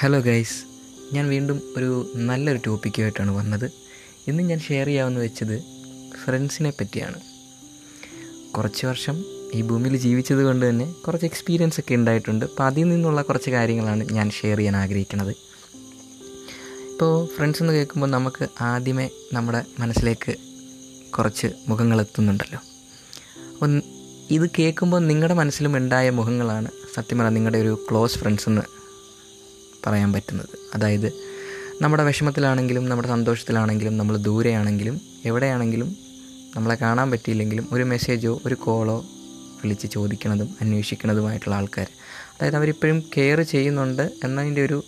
Hello guys ഞാൻ വീണ്ടും ഒരു നല്ലൊരു ടോപ്പിക്കുമായിട്ടാണ് വന്നത്. ഇന്ന് ഞാൻ ഷെയർ ചെയ്യാമെന്ന് വെച്ചത് ഫ്രണ്ട്സിനെ പറ്റിയാണ്. കുറച്ച് വർഷം ഈ ഭൂമിയിൽ ജീവിച്ചത് കൊണ്ട് തന്നെ കുറച്ച് എക്സ്പീരിയൻസ് ഒക്കെ ഉണ്ടായിട്ടുണ്ട്. അപ്പോൾ അതിൽ നിന്നുള്ള കുറച്ച് കാര്യങ്ങളാണ് ഞാൻ ഷെയർ ചെയ്യാൻ ആഗ്രഹിക്കുന്നത്. ഇപ്പോൾ ഫ്രണ്ട്സ് എന്ന് കേൾക്കുമ്പോൾ നമുക്ക് ആദ്യമേ നമ്മുടെ മനസ്സിലേക്ക് കുറച്ച് മുഖങ്ങൾ എത്തുന്നുണ്ടല്ലോ. ഇത് കേൾക്കുമ്പോൾ നിങ്ങളുടെ മനസ്സിലും ഉണ്ടായ മുഖങ്ങളാണ് സത്യം പറഞ്ഞാൽ നിങ്ങളുടെ ഒരു ക്ലോസ് ഫ്രണ്ട്സ് എന്ന് പറയാൻ പറ്റുന്നത്. അതായത് നമ്മുടെ വിഷമത്തിലാണെങ്കിലും നമ്മുടെ സന്തോഷത്തിലാണെങ്കിലും നമ്മൾ ദൂരെയാണെങ്കിലും എവിടെയാണെങ്കിലും നമ്മളെ കാണാൻ പറ്റിയില്ലെങ്കിലും ഒരു മെസ്സേജോ ഒരു കോളോ വിളിച്ച് ചോദിക്കുന്നതും അന്വേഷിക്കുന്നതുമായിട്ടുള്ള ആൾക്കാർ അതായത് അവരിപ്പോഴും കെയർ ചെയ്യുന്നുണ്ട് എന്നതിന്റെ ഒരു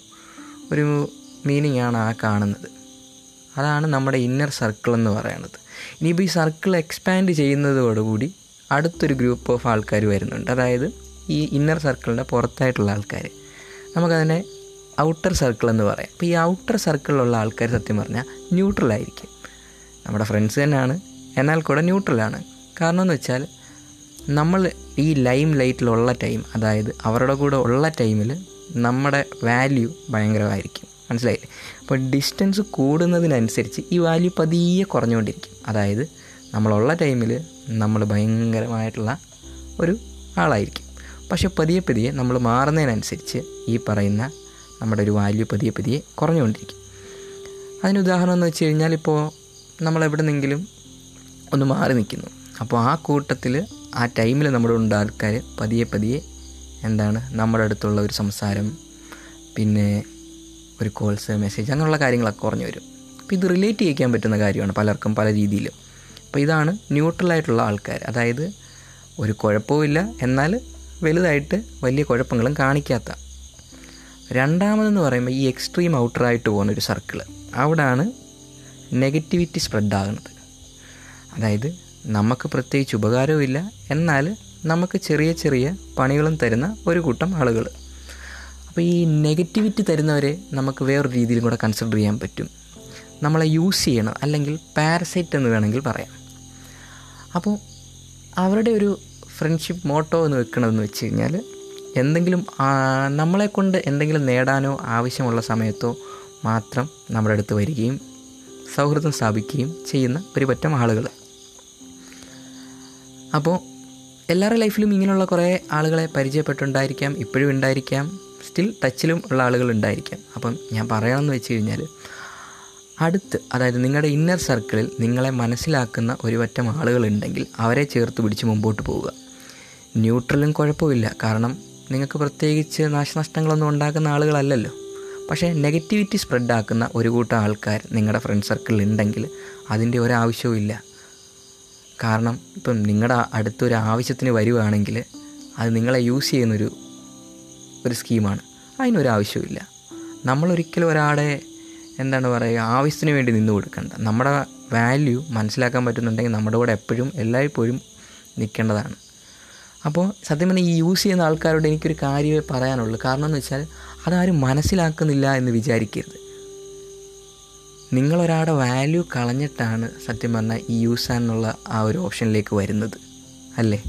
ഒരു മീനിങ് ആണ് ആ കാണുന്നത്. അതാണ് നമ്മുടെ ഇന്നർ സർക്കിൾ എന്ന് പറയുന്നത്. ഇനിയിപ്പോൾ ഈ സർക്കിൾ എക്സ്പാൻഡ് ചെയ്യുന്നതോടുകൂടി അടുത്തൊരു ഗ്രൂപ്പ് ഓഫ് ആൾക്കാർ വരുന്നുണ്ട്. അതായത് ഈ ഇന്നർ സർക്കിളിന്റെ പുറത്തായിട്ടുള്ള ആൾക്കാർ നമുക്കതിനെ ഔട്ടർ സർക്കിൾ എന്ന് പറയാം. അപ്പോൾ ഈ ഔട്ടർ സർക്കിളിലുള്ള ആൾക്കാർ സത്യം പറഞ്ഞാൽ ന്യൂട്രൽ ആയിരിക്കും. നമ്മുടെ ഫ്രണ്ട്സ് തന്നെയാണ്. എന്നാൽ കൂടെ ന്യൂട്രലാണ് കാരണം എന്ന് വെച്ചാൽ നമ്മൾ ഈ ലൈം ലൈറ്റിലുള്ള ടൈം അതായത് അവരുടെ കൂടെ ഉള്ള ടൈമിൽ നമ്മുടെ വാല്യൂ ഭയങ്കരമായിരിക്കും. മനസ്സിലായില്ലേ? അപ്പോൾ ഡിസ്റ്റൻസ് കൂടുന്നതിനനുസരിച്ച് ഈ വാല്യൂ പതിയെ കുറഞ്ഞുകൊണ്ടിരിക്കും. അതായത് നമ്മളുള്ള ടൈമിൽ നമ്മൾ ഭയങ്കരമായിട്ടുള്ള ഒരു ആളായിരിക്കും. പക്ഷെ പതിയെ പതിയെ നമ്മൾ മാറുന്നതിനനുസരിച്ച് ഈ പറയുന്ന നമ്മുടെ ഒരു വാല്യൂ പതിയെ പതിയെ കുറഞ്ഞുകൊണ്ടിരിക്കും. അതിന് ഉദാഹരണം എന്ന് വെച്ച് കഴിഞ്ഞാൽ ഇപ്പോൾ നമ്മൾ എവിടെ ഒന്ന് മാറി നിൽക്കുന്നു. അപ്പോൾ ആ കൂട്ടത്തിൽ ആ ടൈമിൽ നമ്മുടെ ഉണ്ട് ആൾക്കാർ പതിയെ പതിയെ എന്താണ് നമ്മുടെ അടുത്തുള്ള ഒരു സംസാരം പിന്നെ ഒരു കോൾസ് മെസ്സേജ് അങ്ങനെയുള്ള കാര്യങ്ങളൊക്കെ കുറഞ്ഞു വരും. അപ്പോൾ ഇത് റിലേറ്റ് ചെയ്യിക്കാൻ പറ്റുന്ന കാര്യമാണ് പലർക്കും പല രീതിയിലും. അപ്പോൾ ഇതാണ് ന്യൂട്രലായിട്ടുള്ള ആൾക്കാർ. അതായത് ഒരു കുഴപ്പവുമില്ല എന്നാൽ വലുതായിട്ട് വലിയ കുഴപ്പങ്ങളും കാണിക്കാത്ത രണ്ടാമതെന്ന് പറയുമ്പോൾ ഈ എക്സ്ട്രീം ഔട്ടറായിട്ട് പോകുന്ന ഒരു സർക്കിൾ അവിടാണ് നെഗറ്റിവിറ്റി സ്പ്രെഡ് ആകുന്നത്. അതായത് നമുക്ക് പ്രത്യേകിച്ച് ഉപകാരവുമില്ല എന്നാൽ നമുക്ക് ചെറിയ ചെറിയ പണികളും തരുന്ന ഒരു കൂട്ടം ആളുകൾ. അപ്പോൾ ഈ നെഗറ്റിവിറ്റി തരുന്നവരെ നമുക്ക് വേറൊരു രീതിയിലും കൂടെ കൺസിഡർ ചെയ്യാൻ പറ്റും. നമ്മളെ യൂസ് ചെയ്യണം അല്ലെങ്കിൽ പാരസൈറ്റ് എന്ന് വേണമെങ്കിൽ പറയാം. അപ്പോൾ അവരുടെ ഒരു ഫ്രണ്ട്ഷിപ്പ് മോട്ടോ എന്ന് വെക്കണമെന്ന് വെച്ച് കഴിഞ്ഞാൽ എന്തെങ്കിലും നമ്മളെ കൊണ്ട് എന്തെങ്കിലും നേടാനോ ആവശ്യമുള്ള സമയത്തോ മാത്രം നമ്മുടെ അടുത്ത് വരികയും സൗഹൃദം സ്ഥാപിക്കുകയും ചെയ്യുന്ന ഒരു പറ്റം ആളുകൾ. അപ്പോൾ എല്ലാവരുടെ ലൈഫിലും ഇങ്ങനെയുള്ള കുറേ ആളുകളെ പരിചയപ്പെട്ടുണ്ടായിരിക്കാം ഇപ്പോഴും ഉണ്ടായിരിക്കാം സ്റ്റിൽ ടച്ചിലും ഉള്ള ആളുകൾ ഉണ്ടായിരിക്കാം. അപ്പം ഞാൻ പറയണമെന്ന് വെച്ച് കഴിഞ്ഞാൽ അടുത്ത് അതായത് നിങ്ങളുടെ ഇന്നർ സർക്കിളിൽ നിങ്ങളെ മനസ്സിലാക്കുന്ന ഒരു പറ്റം ആളുകളുണ്ടെങ്കിൽ അവരെ ചേർത്ത് പിടിച്ച് മുമ്പോട്ട് പോവുക. ന്യൂട്രലും കുഴപ്പമില്ല. കാരണം നിങ്ങൾക്ക് പ്രത്യേകിച്ച് നാശനഷ്ടങ്ങളൊന്നും ഉണ്ടാക്കുന്ന ആളുകളല്ലല്ലോ. പക്ഷേ നെഗറ്റിവിറ്റി സ്പ്രെഡ് ആക്കുന്ന ഒരു കൂട്ടം ആൾക്കാർ നിങ്ങളുടെ ഫ്രണ്ട് സർക്കിളിൽ ഉണ്ടെങ്കിൽ അതിന്റെ ഒരാവശ്യവും ഇല്ല. കാരണം ഇപ്പം നിങ്ങളുടെ അടുത്തൊരു ആവശ്യത്തിന് വരുവാണെങ്കിൽ അത് നിങ്ങളെ യൂസ് ചെയ്യുന്നൊരു ഒരു സ്കീമാണ്. അതിനൊരാവശ്യമില്ല നമ്മളൊരിക്കലും ഒരാളെ എന്താണ് പറയുക ആവശ്യത്തിന് വേണ്ടി നിന്ന് കൊടുക്കേണ്ട. നമ്മുടെ വാല്യൂ മനസ്സിലാക്കാൻ പറ്റുന്നുണ്ടെങ്കിൽ നമ്മുടെ കൂടെ എപ്പോഴും എല്ലായ്പ്പോഴും നിൽക്കേണ്ടതാണ്. അപ്പോൾ സത്യം പറഞ്ഞാൽ ഈ യൂസ് ചെയ്യുന്ന ആൾക്കാരോട് എനിക്കൊരു കാര്യമേ പറയാനുള്ളൂ. കാരണം എന്ന് വെച്ചാൽ അതാരും മനസ്സിലാക്കുന്നില്ല എന്ന് വിചാരിക്കരുത്. നിങ്ങളൊരാളുടെ വാല്യൂ കളഞ്ഞിട്ടാണ് സത്യം പറഞ്ഞാൽ ഈ യൂസ് എന്നുള്ള ആ ഒരു ഓപ്ഷനിലേക്ക് വരുന്നത്. അല്ലേ?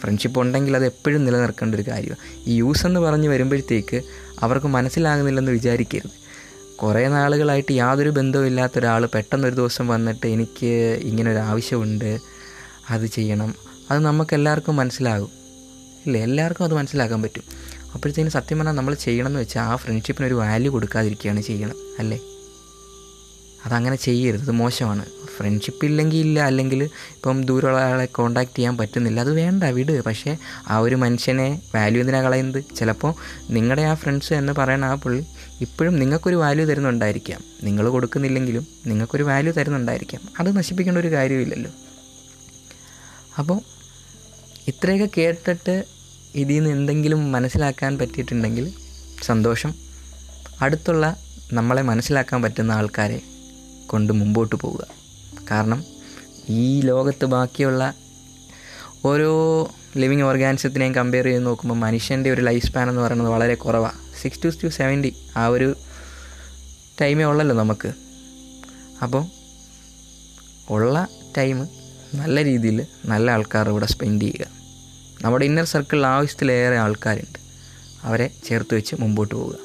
ഫ്രണ്ട്ഷിപ്പ് ഉണ്ടെങ്കിൽ അത് എപ്പോഴും നിലനിർത്തേണ്ട ഒരു കാര്യമാണ്. ഈ യൂസ് എന്ന് പറഞ്ഞ് വരുമ്പോഴത്തേക്ക് അവർക്ക് മനസ്സിലാകുന്നില്ലെന്ന് വിചാരിക്കരുത്. കുറേ നാളുകളായിട്ട് യാതൊരു ബന്ധവും ഇല്ലാത്ത ഒരാൾ പെട്ടെന്നൊരു ദിവസം വന്നിട്ട് എനിക്ക് ഇങ്ങനെ ഒരു ആവശ്യമുണ്ട് അത് ചെയ്യണം. അത് നമുക്ക് എല്ലാവർക്കും മനസ്സിലാകും. ഇല്ല? എല്ലാവർക്കും അത് മനസ്സിലാക്കാൻ പറ്റും. അപ്പോഴത്തേനും സത്യം പറഞ്ഞാൽ നമ്മൾ ചെയ്യണമെന്ന് വെച്ചാൽ ആ ഫ്രണ്ട്ഷിപ്പിന് ഒരു വാല്യൂ കൊടുക്കാതിരിക്കുകയാണ് ചെയ്യണം അല്ലേ? അതങ്ങനെ ചെയ്യരുത്. അത് മോശമാണ്. ഫ്രണ്ട്ഷിപ്പ് ഇല്ലെങ്കിൽ ഇല്ല. അല്ലെങ്കിൽ ഇപ്പം ദൂരമുള്ള ആളെ കോണ്ടാക്ട് ചെയ്യാൻ പറ്റുന്നില്ല. അത് വേണ്ട. വിട്. പക്ഷേ ആ ഒരു മനുഷ്യനെ വാല്യൂ എന്തിനാ കളയുന്നത് ചിലപ്പോൾ നിങ്ങളുടെ ആ ഫ്രണ്ട്സ് എന്ന് പറയുന്ന ആ പുള്ളി ഇപ്പോഴും നിങ്ങൾക്കൊരു വാല്യൂ തരുന്നുണ്ടായിരിക്കാം. നിങ്ങൾ കൊടുക്കുന്നില്ലെങ്കിലും നിങ്ങൾക്കൊരു വാല്യൂ തരുന്നുണ്ടായിരിക്കാം. അത് നശിപ്പിക്കേണ്ട ഒരു കാര്യമില്ലല്ലോ. അപ്പോൾ ഇത്രയൊക്കെ കേട്ടിട്ട് ഇതിൽ നിന്ന് എന്തെങ്കിലും മനസ്സിലാക്കാൻ പറ്റിയിട്ടുണ്ടെങ്കിൽ സന്തോഷം. അടുത്തുള്ള നമ്മളെ മനസ്സിലാക്കാൻ പറ്റുന്ന ആൾക്കാരെ കൊണ്ട് മുമ്പോട്ട് പോവുക. കാരണം ഈ ലോകത്ത് ബാക്കിയുള്ള ഓരോ ലിവിങ് ഓർഗാനിസത്തിനെയും കമ്പയർ ചെയ്ത് നോക്കുമ്പോൾ മനുഷ്യന്റെ ഒരു ലൈഫ് സ്പാൻ എന്ന് പറയുന്നത് വളരെ കുറവാണ് സിക്സ് ടു ടു സെവന്റി ആ ഒരു ടൈമേ ഉള്ളല്ലോ നമുക്ക്. അപ്പോൾ ഉള്ള ടൈം നല്ല രീതിയിൽ നല്ല ആൾക്കാർ ഇവിടെ സ്പെൻഡ് ചെയ്യുക. നമ്മുടെ ഇന്നർ സർക്കിളിൽ ആവശ്യത്തിലേറെ ആൾക്കാരുണ്ട്. അവരെ ചേർത്ത് വെച്ച് മുമ്പോട്ട് പോവുക.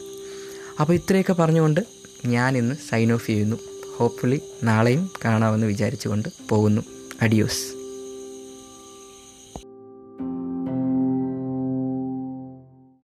അപ്പോൾ ഇത്രയൊക്കെ പറഞ്ഞുകൊണ്ട് ഞാൻ ഇന്ന് സൈൻ ഓഫ് ചെയ്യുന്നു. ഹോപ്പ്ഫുള്ളി നാളെയും കാണാമെന്ന് വിചാരിച്ചുകൊണ്ട് പോകുന്നു. അഡിയോസ്